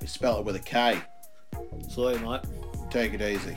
We spell it with a K. So, mate. Take it easy.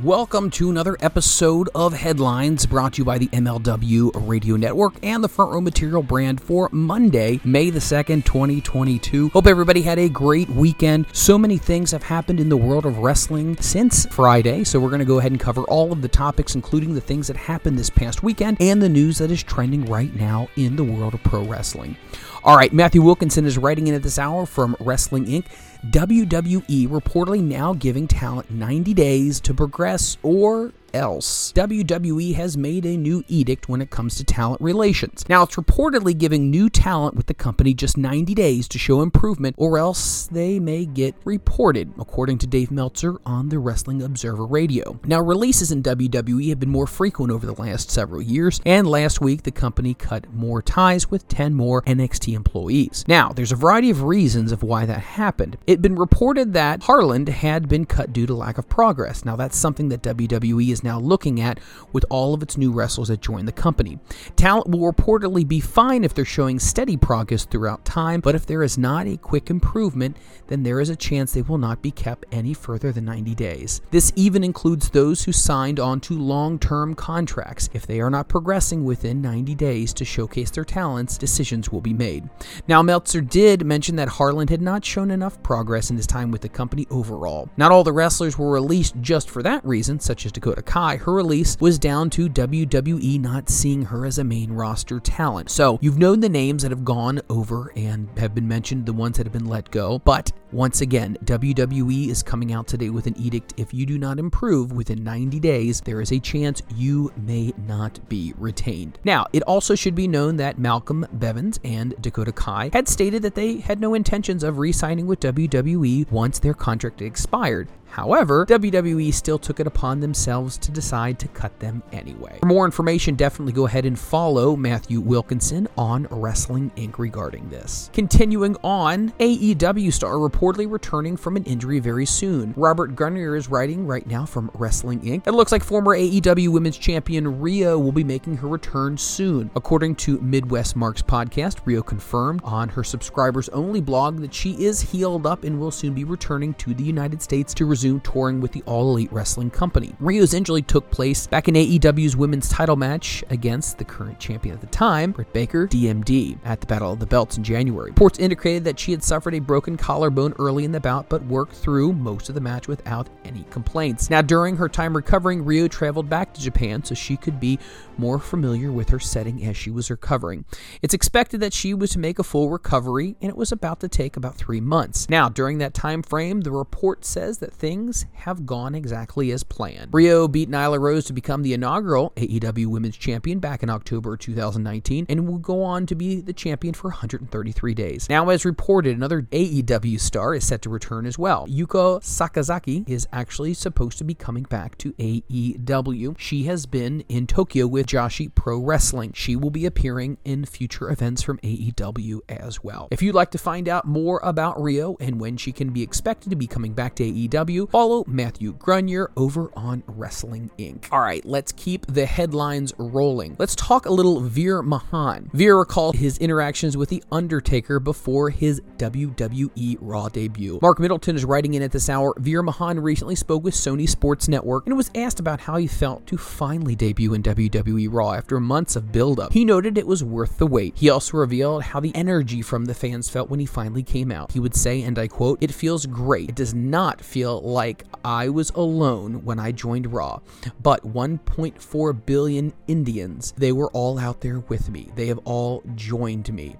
Welcome to another episode of Headlines brought to you by the MLW Radio Network and the Front Row Material brand for Monday, May the 2nd, 2022. Hope everybody had a great weekend. So many things have happened in the world of wrestling since Friday, so we're going to go ahead and cover all of the topics, including the things that happened this past weekend and the news that is trending right now in the world of pro wrestling. All right, Matthew Wilkinson is writing in at this hour from Wrestling Inc. WWE reportedly now giving talent 90 days to progress or else. WWE has made a new edict when it comes to talent relations. Now, it's reportedly giving new talent with the company just 90 days to show improvement or else they may get reported, according to Dave Meltzer on the Wrestling Observer Radio. Now, releases in WWE have been more frequent over the last several years, and last week the company cut more ties with 10 more NXT employees. Now, there's a variety of reasons of why that happened. It had been reported that Harland had been cut due to lack of progress. Now, that's something that WWE is now looking at with all of its new wrestlers that join the company. Talent will reportedly be fine if they're showing steady progress throughout time, but if there is not a quick improvement, then there is a chance they will not be kept any further than 90 days. This even includes those who signed on to long term contracts. If they are not progressing within 90 days to showcase their talents, decisions will be made. Now, Meltzer did mention that Harland had not shown enough progress in his time with the company overall. Not all the wrestlers were released just for that reason, such as Dakota Kai. Her release was down to WWE not seeing her as a main roster talent. So, you've known the names that have gone over and have been mentioned, the ones that have been let go, but once again, WWE is coming out today with an edict. If you do not improve within 90 days, there is a chance you may not be retained. Now, it also should be known that Malcolm Bivens and Dakota Kai had stated that they had no intentions of re signing with WWE once their contract expired. However, WWE still took it upon themselves to decide to cut them anyway. For more information, definitely go ahead and follow Matthew Wilkinson on Wrestling Inc. regarding this. Continuing on, AEW star reportedly returning from an injury very soon. Robert Grunier is writing right now from Wrestling Inc. It looks like former AEW Women's Champion Riho will be making her return soon. According to Midwest Marks podcast, Riho confirmed on her subscribers only blog that she is healed up and will soon be returning to the United States to resume touring with the All Elite Wrestling Company. Riho's injury took place back in AEW's women's title match against the current champion at the time, Britt Baker, DMD, at the Battle of the Belts in January. Reports indicated that she had suffered a broken collarbone early in the bout, but worked through most of the match without any complaints. Now, during her time recovering, Riho traveled back to Japan so she could be more familiar with her setting as she was recovering. It's expected that she was to make a full recovery, and it was about to take about three months. Now, during that time frame, the report says that things have gone exactly as planned. Riho beat Nyla Rose to become the inaugural AEW Women's Champion back in October 2019, and will go on to be the champion for 133 days. Now, as reported, another AEW star is set to return as well. Yuka Sakazaki is actually supposed to be coming back to AEW. She has been in Tokyo with Joshi Pro Wrestling. She will be appearing in future events from AEW as well. If you'd like to find out more about Riho and when she can be expected to be coming back to AEW, follow Matthew Grunier over on Wrestling Inc. All right, let's keep the headlines rolling. Let's talk a little Veer Mahaan. Veer recalled his interactions with The Undertaker before his WWE Raw debut. Mark Middleton is writing in at this hour. Veer Mahaan recently spoke with Sony Sports Network and was asked about how he felt to finally debut in WWE Raw after months of build-up. He noted it was worth the wait. He also revealed how the energy from the fans felt when he finally came out. He would say, and I quote, It feels great. It does not feel like I was alone when I joined Raw, but 1.4 billion Indians, they were all out there with me. They have all joined me.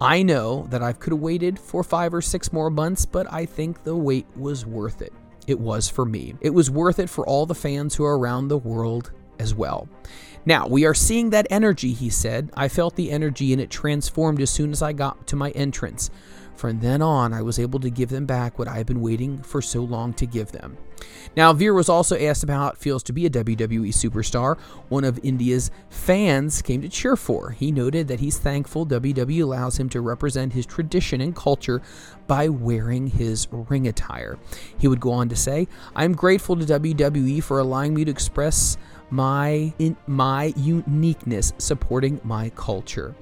I know that I could have waited for five or six more months, but I think the wait was worth it. It was for me. It was worth it for all the fans who are around the world as well. Now, we are seeing that energy, he said. I felt the energy and it transformed as soon as I got to my entrance. From then on, I was able to give them back what I had been waiting for so long to give them. Now, Veer was also asked about how it feels to be a WWE superstar. One of India's fans came to cheer for. He noted that he's thankful WWE allows him to represent his tradition and culture by wearing his ring attire. He would go on to say, I'm grateful to WWE for allowing me to express my in, my uniqueness supporting my culture.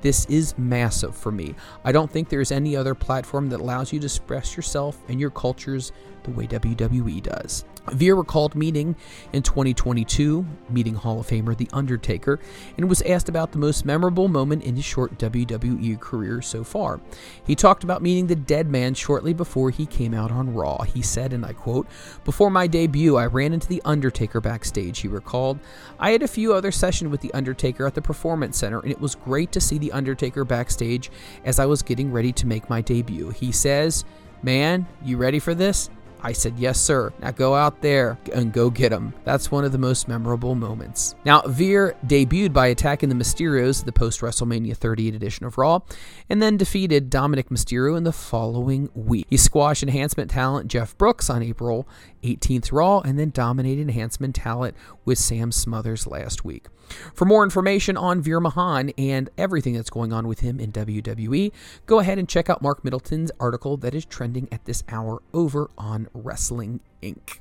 This is massive for me. I don't think there's any other platform that allows you to express yourself and your cultures the way WWE does. Veer recalled meeting in 2022, meeting Hall of Famer The Undertaker, and was asked about the most memorable moment in his short WWE career so far. He talked about meeting the dead man shortly before he came out on Raw. He said, and I quote, Before my debut, I ran into The Undertaker backstage, he recalled. I had a few other sessions with The Undertaker at the Performance Center, and it was great to see The Undertaker backstage as I was getting ready to make my debut. He says, Man, you ready for this? I said, Yes, sir. Now go out there and go get him. That's one of the most memorable moments. Now, Veer debuted by attacking the Mysterios at the post WrestleMania 38 edition of Raw, and then defeated Dominik Mysterio in the following week. He squashed enhancement talent Jeff Brooks on April 18th Raw, and then dominated enhancement talent with Sam Smothers last week. For more information on Veer Mahaan and everything that's going on with him in WWE, go ahead and check out Mark Middleton's article that is trending at this hour over on Wrestling Inc.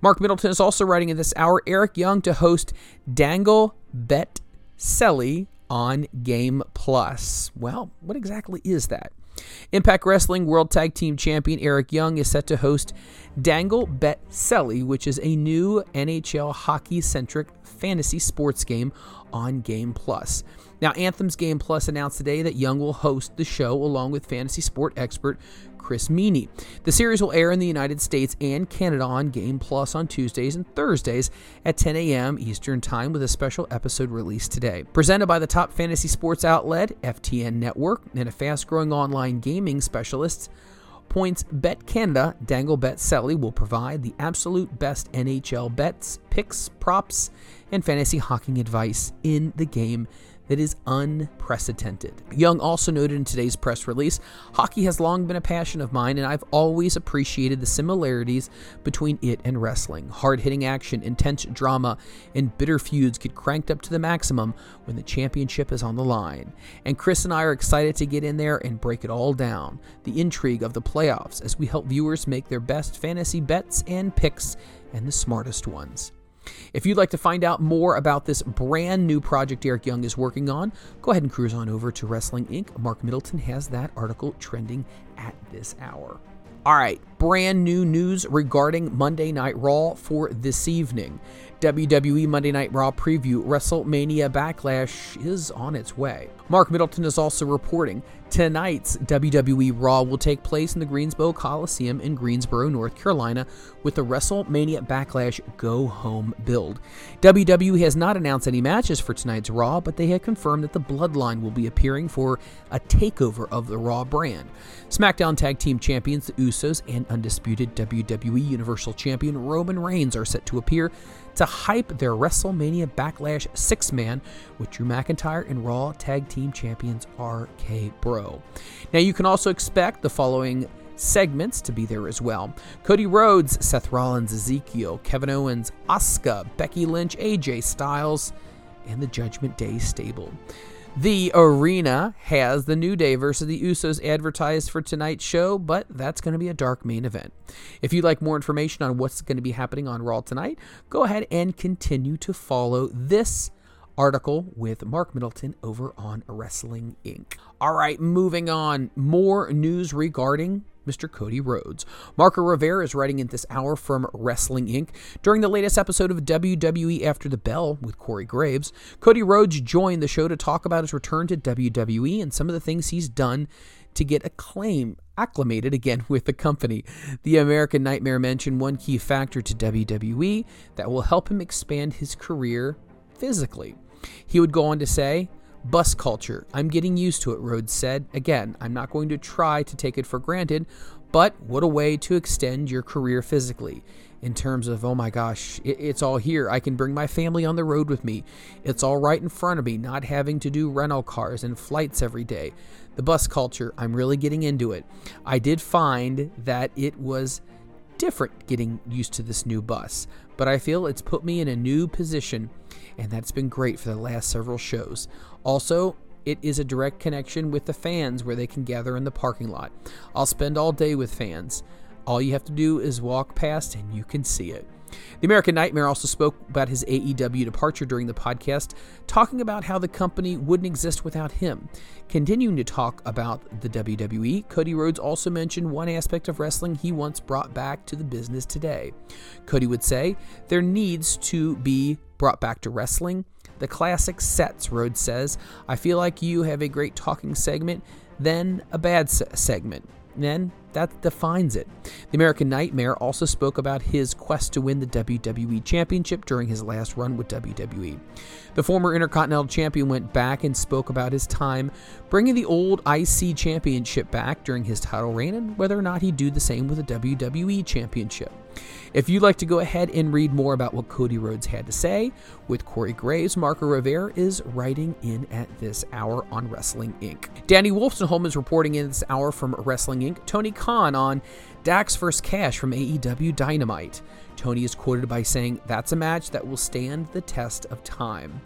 Mark Middleton is also writing in this hour Eric Young to host Dangle Bet Celly on Game Plus. Well, what exactly is that? Impact Wrestling World Tag Team Champion Eric Young is set to host Dangle Bet Celly, which is a new NHL hockey centric fantasy sports game on Game Plus. Now, Anthem's Game Plus announced today that Young will host the show along with fantasy sport expert Chris Meaney. The series will air in the United States and Canada on Game Plus on Tuesdays and Thursdays at 10 a.m. Eastern Time with a special episode released today. Presented by the top fantasy sports outlet, FTN Network, and a fast growing online gaming specialist, PointsBet Canada, Dangle Bet Celly will provide the absolute best NHL bets, picks, props, and fantasy hockey advice in the game that is unprecedented. Young also noted in today's press release hockey has long been a passion of mine, and I've always appreciated the similarities between it and wrestling. Hard hitting action, intense drama, and bitter feuds get cranked up to the maximum when the championship is on the line. And Chris and I are excited to get in there and break it all down. The intrigue of the playoffs as we help viewers make their best fantasy bets and picks and the smartest ones. If you'd like to find out more about this brand new project Eric Young is working on, go ahead and cruise on over to Wrestling Inc. Mark Middleton has that article trending at this hour. All right, brand new news regarding Monday Night Raw for this evening. WWE Monday Night Raw preview WrestleMania Backlash is on its way. Mark Middleton is also reporting tonight's WWE Raw will take place in the Greensboro Coliseum in Greensboro, North Carolina, with the WrestleMania Backlash Go Home build. WWE has not announced any matches for tonight's Raw, but they have confirmed that the Bloodline will be appearing for a takeover of the Raw brand. SmackDown Tag Team Champions, the Usos, and undisputed WWE Universal Champion Roman Reigns are set to appear to hype their WrestleMania Backlash six man with Drew McIntyre and Raw Tag Team Champions RK Bro. Now, you can also expect the following segments to be there as well Cody Rhodes, Seth Rollins, Ezekiel, Kevin Owens, Asuka, Becky Lynch, AJ Styles, and the Judgment Day stable. The arena has the New Day versus the Usos advertised for tonight's show, but that's going to be a dark main event. If you'd like more information on what's going to be happening on Raw tonight, go ahead and continue to follow this article with Mark Middleton over on Wrestling Inc. All right, moving on. More news regarding Mr. Cody Rhodes. Marco Rivera is writing in this hour from Wrestling Inc. During the latest episode of WWE After the Bell with Corey Graves, Cody Rhodes joined the show to talk about his return to WWE and some of the things he's done to get acclaim acclimated again with the company. The American Nightmare mentioned one key factor to WWE that will help him expand his career physically. He would go on to say, Bus culture. I'm getting used to it, Rhodes said. Again, I'm not going to try to take it for granted, but what a way to extend your career physically. In terms of, oh my gosh, it, it's all here. I can bring my family on the road with me. It's all right in front of me, not having to do rental cars and flights every day. The bus culture, I'm really getting into it. I did find that it was different getting used to this new bus, but I feel it's put me in a new position, and that's been great for the last several shows. Also, it is a direct connection with the fans where they can gather in the parking lot. I'll spend all day with fans. All you have to do is walk past and you can see it. The American Nightmare also spoke about his AEW departure during the podcast, talking about how the company wouldn't exist without him. Continuing to talk about the WWE, Cody Rhodes also mentioned one aspect of wrestling he once brought back to the business today. Cody would say, There needs to be brought back to wrestling the classic sets, Rhodes says. I feel like you have a great talking segment, then a bad se- segment. Then that defines it. The American Nightmare also spoke about his quest to win the WWE Championship during his last run with WWE. The former Intercontinental Champion went back and spoke about his time bringing the old IC Championship back during his title reign and whether or not he'd do the same with the WWE Championship. If you'd like to go ahead and read more about what Cody Rhodes had to say with Corey Graves, Marco Rivera is writing in at this hour on Wrestling Inc. Danny Wolfenholm is reporting in this hour from Wrestling Inc. Tony Khan on Dax vs. Cash from AEW Dynamite. Tony is quoted by saying, That's a match that will stand the test of time.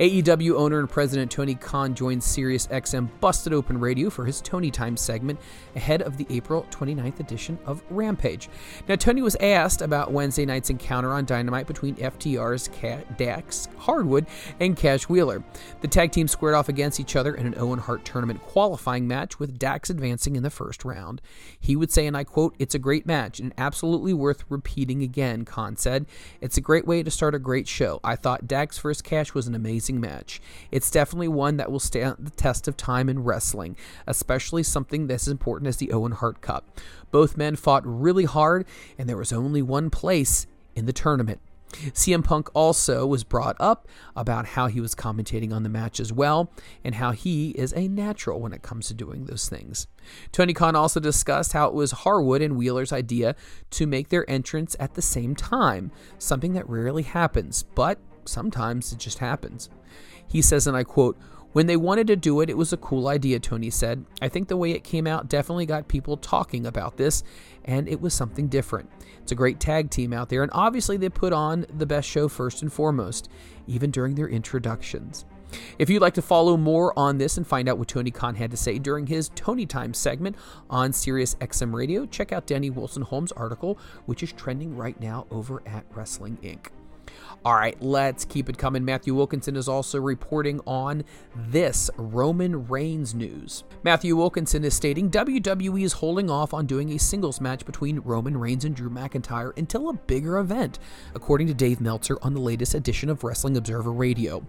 AEW owner and president Tony Khan joined SiriusXM Busted Open Radio for his Tony Time segment ahead of the April 29th edition of Rampage. Now, Tony was asked about Wednesday night's encounter on Dynamite between FTR's Dax Harwood and Cash Wheeler. The tag team squared off against each other in an Owen Hart tournament qualifying match, with Dax advancing in the first round. He would say, and I quote, It's a great match and absolutely worth repeating again, Khan said. It's a great way to start a great show. I thought Dax vs. Cash was an amazing match. It's definitely one that will stand the test of time in wrestling, especially something that's important as the Owen Hart Cup. Both men fought really hard, and there was only one place in the tournament. CM Punk also was brought up about how he was commentating on the match as well, and how he is a natural when it comes to doing those things. Tony Khan also discussed how it was Harwood and Wheeler's idea to make their entrance at the same time, something that rarely happens, but sometimes it just happens. He says, and I quote, When they wanted to do it, it was a cool idea, Tony said. I think the way it came out definitely got people talking about this, and it was something different. It's a great tag team out there, and obviously they put on the best show first and foremost, even during their introductions. If you'd like to follow more on this and find out what Tony Khan had to say during his Tony Time segment on Sirius XM Radio, check out Danny Wilson Holmes' article, which is trending right now over at Wrestling Inc. All right, let's keep it coming. Matthew Wilkinson is also reporting on this Roman Reigns news. Matthew Wilkinson is stating WWE is holding off on doing a singles match between Roman Reigns and Drew McIntyre until a bigger event, according to Dave Meltzer on the latest edition of Wrestling Observer Radio.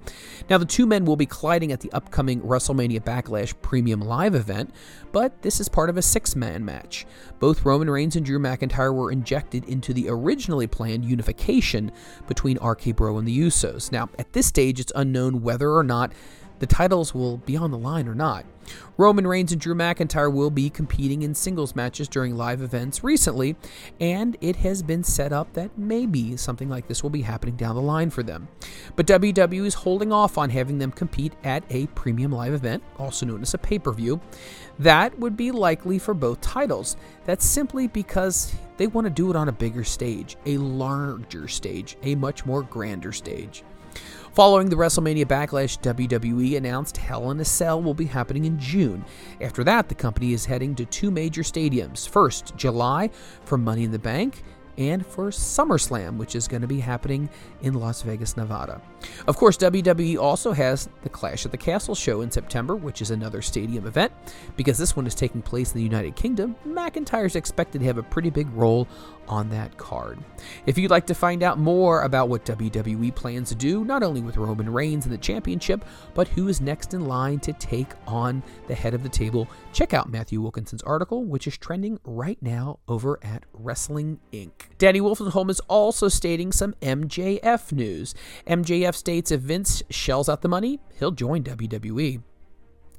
Now, the two men will be colliding at the upcoming WrestleMania Backlash Premium Live event, but this is part of a six man match. Both Roman Reigns and Drew McIntyre were injected into the originally planned unification between RK Bro and the Usos. Now, at this stage, it's unknown whether or not the titles will be on the line or not. Roman Reigns and Drew McIntyre will be competing in singles matches during live events recently, and it has been set up that maybe something like this will be happening down the line for them. But WWE is holding off on having them compete at a premium live event, also known as a pay per view. That would be likely for both titles. That's simply because they want to do it on a bigger stage, a larger stage, a much more grander stage. Following the WrestleMania Backlash, WWE announced Hell in a Cell will be happening in June. After that, the company is heading to two major stadiums. First, July for Money in the Bank, and for SummerSlam, which is going to be happening in Las Vegas, Nevada. Of course, WWE also has the Clash at the Castle show in September, which is another stadium event. Because this one is taking place in the United Kingdom, McIntyre is expected to have a pretty big role on that card. If you'd like to find out more about what WWE plans to do, not only with Roman Reigns and the championship, but who is next in line to take on the head of the table, check out Matthew Wilkinson's article, which is trending right now over at Wrestling Inc. Danny Wolfenholm is also stating some MJF news. MJF states if Vince shells out the money, he'll join WWE.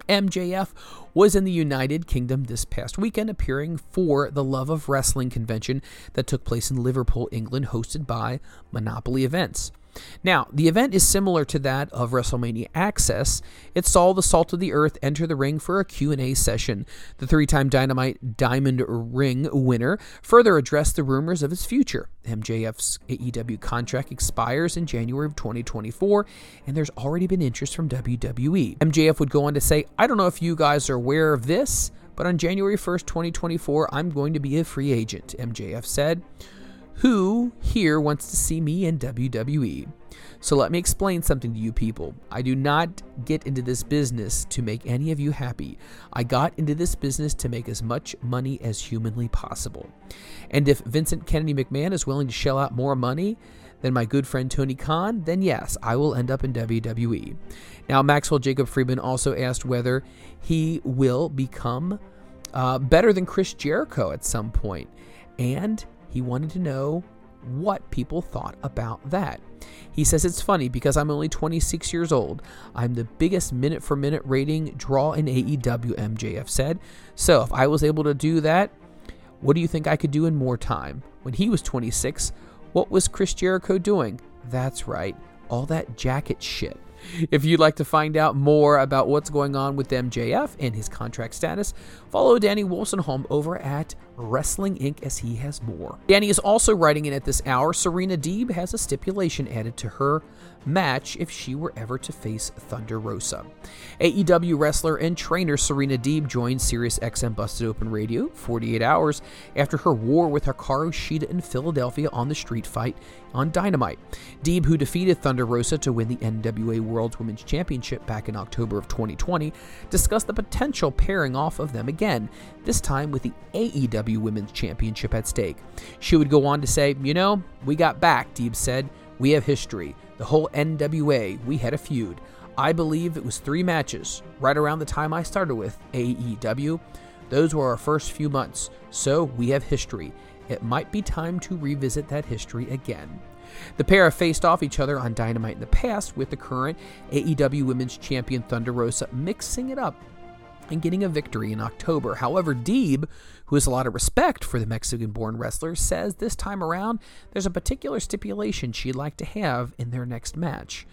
MJF was in the United Kingdom this past weekend, appearing for the Love of Wrestling convention that took place in Liverpool, England, hosted by Monopoly Events. Now, the event is similar to that of WrestleMania Access. It saw the Salt of the Earth enter the ring for a Q&A session. The three-time Dynamite Diamond Ring winner further addressed the rumors of his future. MJF's AEW contract expires in January of 2024, and there's already been interest from WWE. MJF would go on to say, I don't know if you guys are aware of this, but on January 1st, 2024, I'm going to be a free agent, MJF said. Who here wants to see me in WWE? So let me explain something to you people. I do not get into this business to make any of you happy. I got into this business to make as much money as humanly possible. And if Vincent Kennedy McMahon is willing to shell out more money than my good friend Tony Khan, then yes, I will end up in WWE. Now, Maxwell Jacob Friedman also asked whether he will become uh, better than Chris Jericho at some point. And he wanted to know what people thought about that. He says it's funny because I'm only 26 years old. I'm the biggest minute for minute rating draw in AEW, MJF said. So if I was able to do that, what do you think I could do in more time? When he was 26, what was Chris Jericho doing? That's right, all that jacket shit. If you'd like to find out more about what's going on with MJF and his contract status, follow Danny Wolfenholm over at Wrestling Inc. as he has more. Danny is also writing in at this hour. Serena Deeb has a stipulation added to her match if she were ever to face Thunder Rosa. AEW wrestler and trainer Serena Deeb joined SiriusXM Busted Open Radio 48 hours after her war with Hikaru Shida in Philadelphia on the street fight on Dynamite. Deeb, who defeated Thunder Rosa to win the NWA World Women's Championship back in October of 2020, discussed the potential pairing off of them again, this time with the AEW Women's Championship at stake. She would go on to say, You know, we got back, Deeb said. We have history. The whole NWA, we had a feud. I believe it was three matches, right around the time I started with AEW. Those were our first few months, so we have history. It might be time to revisit that history again. The pair have faced off each other on Dynamite in the past, with the current AEW Women's Champion Thunder Rosa mixing it up and getting a victory in October. However, Deeb, who has a lot of respect for the Mexican born wrestler, says this time around there's a particular stipulation she'd like to have in their next match.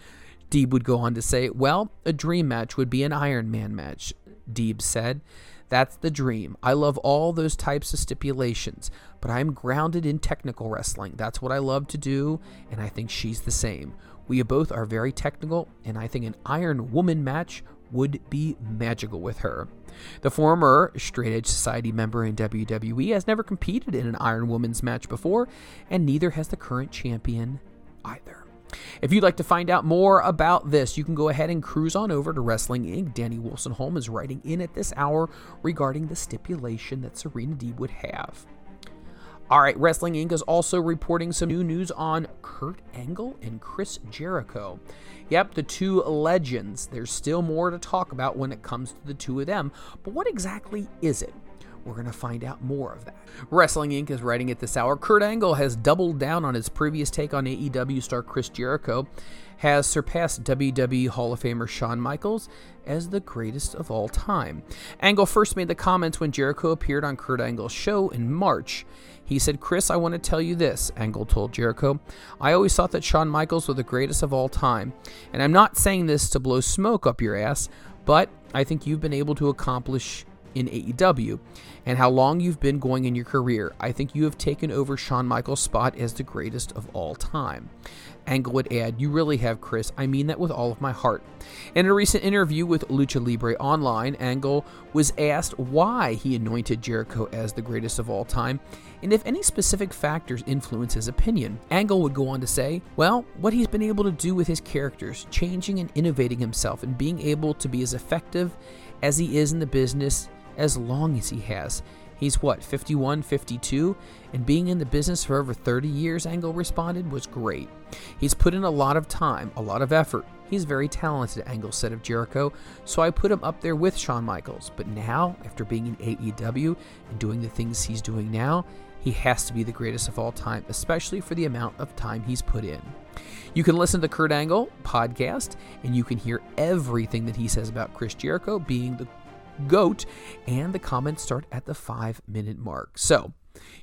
Deeb would go on to say, Well, a dream match would be an Iron Man match, Deeb said. That's the dream. I love all those types of stipulations, but I'm grounded in technical wrestling. That's what I love to do, and I think she's the same. We both are very technical, and I think an Iron Woman match would be magical with her. The former Straight Edge Society member in WWE has never competed in an Iron Woman's match before, and neither has the current champion either. If you'd like to find out more about this, you can go ahead and cruise on over to Wrestling Inc. Danny Wilson Holm is writing in at this hour regarding the stipulation that Serena Deeb would have. All right, Wrestling Inc. is also reporting some new news on Kurt Angle and Chris Jericho. Yep, the two legends. There's still more to talk about when it comes to the two of them, but what exactly is it? We're going to find out more of that. Wrestling Inc. is writing at this hour. Kurt Angle has doubled down on his previous take on AEW star Chris Jericho, has surpassed WWE Hall of Famer Shawn Michaels as the greatest of all time. Angle first made the comments when Jericho appeared on Kurt Angle's show in March. He said, Chris, I want to tell you this, Angle told Jericho. I always thought that Shawn Michaels was the greatest of all time. And I'm not saying this to blow smoke up your ass, but I think you've been able to accomplish in AEW and how long you've been going in your career. I think you have taken over Shawn Michaels' spot as the greatest of all time. Angle would add, You really have, Chris. I mean that with all of my heart. In a recent interview with Lucha Libre Online, Angle was asked why he anointed Jericho as the greatest of all time and if any specific factors influence his opinion. Angle would go on to say, Well, what he's been able to do with his characters, changing and innovating himself, and being able to be as effective as he is in the business as long as he has. He's what, 51, 52? And being in the business for over 30 years, Angle responded, was great. He's put in a lot of time, a lot of effort. He's very talented, Angle said of Jericho, so I put him up there with Shawn Michaels. But now, after being in AEW and doing the things he's doing now, he has to be the greatest of all time, especially for the amount of time he's put in. You can listen to Kurt Angle podcast, and you can hear everything that he says about Chris Jericho being the GOAT, and the comments start at the five minute mark. So,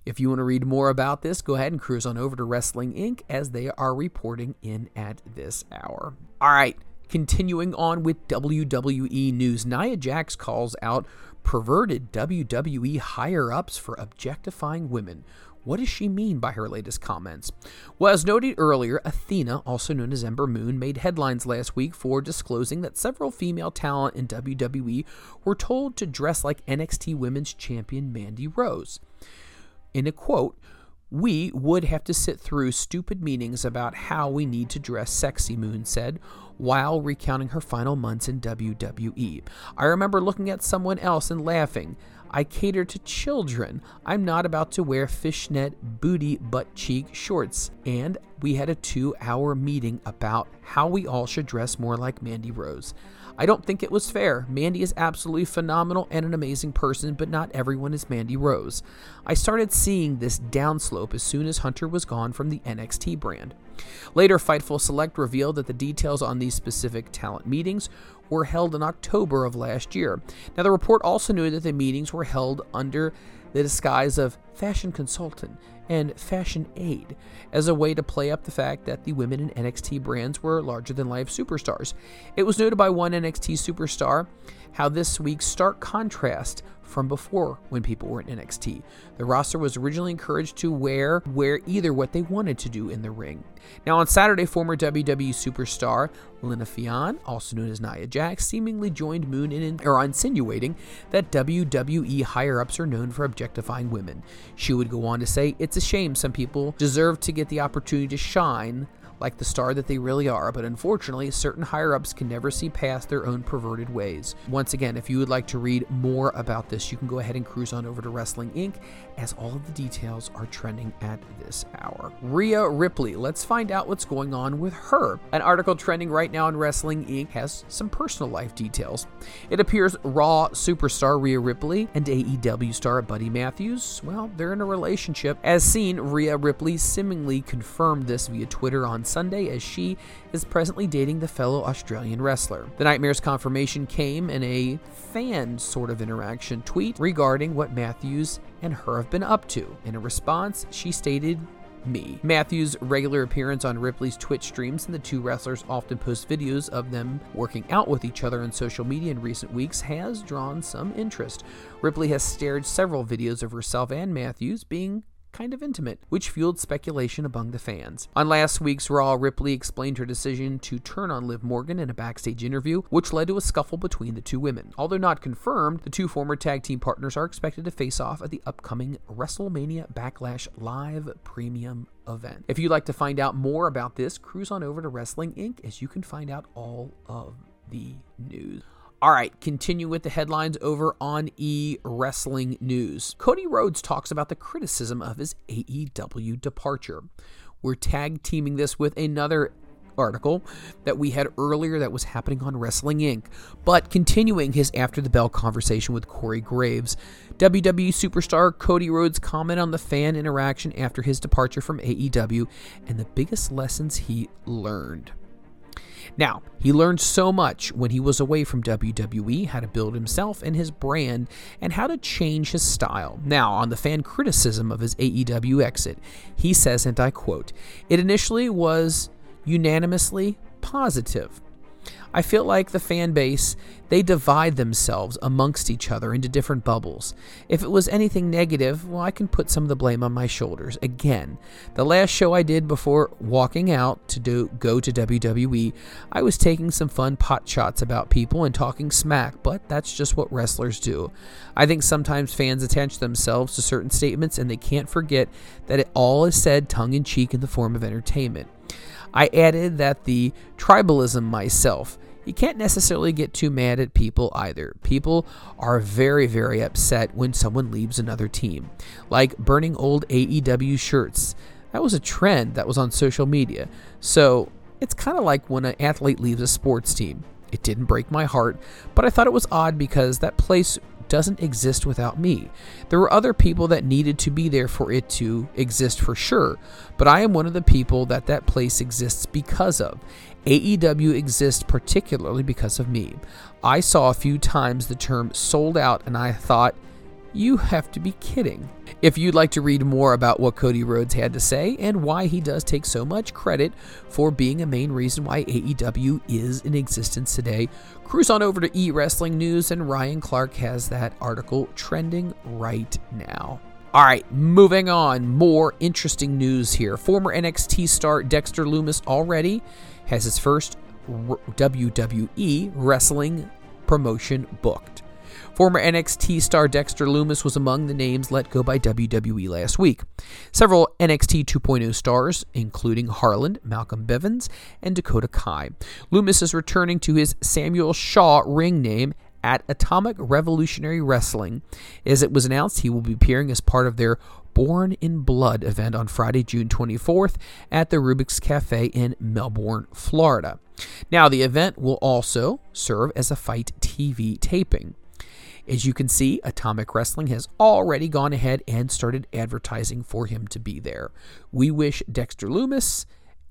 if you want to read more about this, go ahead and cruise on over to Wrestling Inc. as they are reporting in at this hour. All right, continuing on with WWE news, Nia Jax calls out perverted WWE higher ups for objectifying women. What does she mean by her latest comments? Well, as noted earlier, Athena, also known as Ember Moon, made headlines last week for disclosing that several female talent in WWE were told to dress like NXT Women's Champion Mandy Rose. In a quote, we would have to sit through stupid meetings about how we need to dress sexy, Moon said, while recounting her final months in WWE. I remember looking at someone else and laughing. I cater to children. I'm not about to wear fishnet booty butt cheek shorts. And we had a two hour meeting about how we all should dress more like Mandy Rose. I don't think it was fair. Mandy is absolutely phenomenal and an amazing person, but not everyone is Mandy Rose. I started seeing this downslope as soon as Hunter was gone from the NXT brand. Later, Fightful Select revealed that the details on these specific talent meetings were held in October of last year. Now, the report also noted that the meetings were held under the disguise of fashion consultant and fashion aid as a way to play up the fact that the women in NXT brands were larger than life superstars. It was noted by one NXT superstar how this week's stark contrast from before when people were in NXT. The roster was originally encouraged to wear wear either what they wanted to do in the ring. Now on Saturday, former WWE superstar Lena Fion, also known as Nia Jax, seemingly joined Moon in or insinuating that WWE higher ups are known for objectifying women. She would go on to say, "It's a shame some people deserve to get the opportunity to shine." Like the star that they really are, but unfortunately, certain higher ups can never see past their own perverted ways. Once again, if you would like to read more about this, you can go ahead and cruise on over to Wrestling Inc., as all of the details are trending at this hour. Rhea Ripley, let's find out what's going on with her. An article trending right now in Wrestling Inc. has some personal life details. It appears Raw superstar Rhea Ripley and AEW star Buddy Matthews, well, they're in a relationship. As seen, Rhea Ripley seemingly confirmed this via Twitter on Sunday as she is presently dating the fellow Australian wrestler. The Nightmare's confirmation came in a fan sort of interaction tweet regarding what Matthews and her have been up to. In a response, she stated me. Matthews' regular appearance on Ripley's Twitch streams and the two wrestlers often post videos of them working out with each other on social media in recent weeks has drawn some interest. Ripley has shared several videos of herself and Matthews being kind of intimate, which fueled speculation among the fans. On last week's Raw, Ripley explained her decision to turn on Liv Morgan in a backstage interview, which led to a scuffle between the two women. Although not confirmed, the two former tag team partners are expected to face off at the upcoming WrestleMania Backlash Live Premium event. If you'd like to find out more about this, cruise on over to Wrestling Inc. as you can find out all of the news. All right, continue with the headlines over on E Wrestling News. Cody Rhodes talks about the criticism of his AEW departure. We're tag teaming this with another article that we had earlier that was happening on Wrestling Inc. But continuing his after the bell conversation with Corey Graves, WWE superstar Cody Rhodes comment on the fan interaction after his departure from AEW and the biggest lessons he learned. Now, he learned so much when he was away from WWE how to build himself and his brand and how to change his style. Now, on the fan criticism of his AEW exit, he says, and I quote, It initially was unanimously positive. I feel like the fan base, they divide themselves amongst each other into different bubbles. If it was anything negative, well, I can put some of the blame on my shoulders. Again, the last show I did before walking out to do, go to WWE, I was taking some fun pot shots about people and talking smack, but that's just what wrestlers do. I think sometimes fans attach themselves to certain statements and they can't forget that it all is said tongue in cheek in the form of entertainment. I added that the tribalism myself you can't necessarily get too mad at people either. People are very, very upset when someone leaves another team, like burning old AEW shirts. That was a trend that was on social media. So it's kind of like when an athlete leaves a sports team. It didn't break my heart, but I thought it was odd because that place doesn't exist without me. There were other people that needed to be there for it to exist for sure, but I am one of the people that that place exists because of. AEW exists particularly because of me. I saw a few times the term sold out and I thought, you have to be kidding. If you'd like to read more about what Cody Rhodes had to say and why he does take so much credit for being a main reason why AEW is in existence today, cruise on over to E Wrestling News and Ryan Clark has that article trending right now. All right, moving on. More interesting news here. Former NXT star Dexter Lumis already has his first WWE wrestling promotion booked. Former NXT star Dexter Lumis was among the names let go by WWE last week. Several NXT 2.0 stars, including Harland, Malcolm Bivens, and Dakota Kai. Lumis is returning to his Samuel Shaw ring name at Atomic Revolutionary Wrestling. As it was announced, he will be appearing as part of their Born in Blood event on Friday, June 24th at the Rubik's Cafe in Melbourne, Florida. Now, the event will also serve as a FITE TV taping. As you can see, Atomic Wrestling has already gone ahead and started advertising for him to be there. We wish Dexter Lumis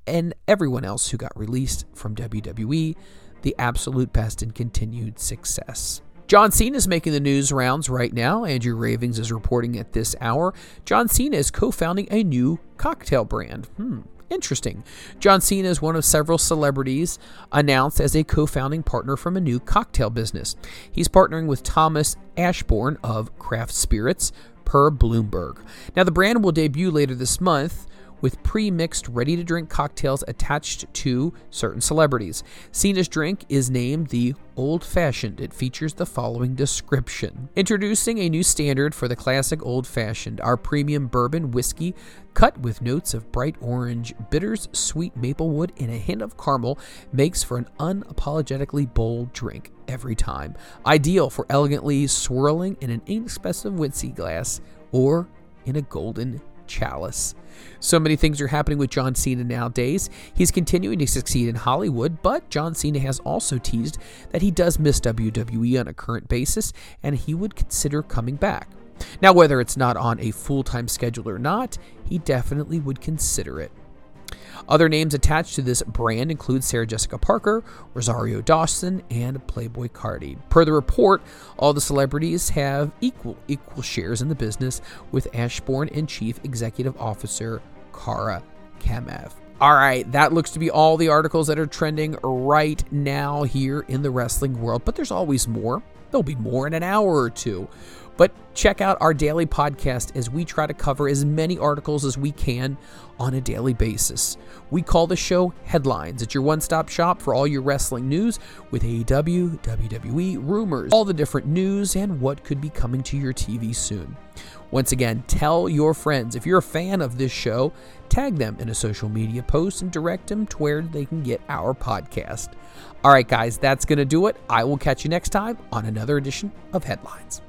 and everyone else who got released from WWE the absolute best and continued success. John Cena is making the news rounds right now. Andrew Ravings is reporting at this hour. John Cena is co founding a new cocktail brand. Hmm, Interesting. John Cena is one of several celebrities announced as a co founding partner from a new cocktail business. He's partnering with Thomas Ashbourne of Craft Spirits per Bloomberg. Now, the brand will debut later this month with pre mixed, ready to drink cocktails attached to certain celebrities. Cena's drink is named the Old Fashioned. It features the following description Introducing a new standard for the classic Old Fashioned, our premium bourbon whiskey cut with notes of bright orange, bitters, sweet maple wood, and a hint of caramel, makes for an unapologetically bold drink every time. Ideal for elegantly swirling in an inexpensive whiskey glass or in a golden chalice. So many things are happening with John Cena nowadays. He's continuing to succeed in Hollywood, but John Cena has also teased that he does miss WWE on a current basis and he would consider coming back. Now, whether it's not on a full time schedule or not, he definitely would consider it. Other names attached to this brand include Sarah Jessica Parker, Rosario Dawson, and Playboi Carti. Per the report, all the celebrities have equal equal shares in the business, with Ashbourne and Chief Executive Officer Kara Kemev. All right, that looks to be all the articles that are trending right now here in the wrestling world, but there's always more. There'll be more in an hour or two. But check out our daily podcast as we try to cover as many articles as we can on a daily basis. We call the show Headlines. It's your one stop shop for all your wrestling news with AEW, WWE, rumors, all the different news, and what could be coming to your TV soon. Once again, tell your friends. If you're a fan of this show, tag them in a social media post and direct them to where they can get our podcast. All right, guys, that's going to do it. I will catch you next time on another edition of Headlines.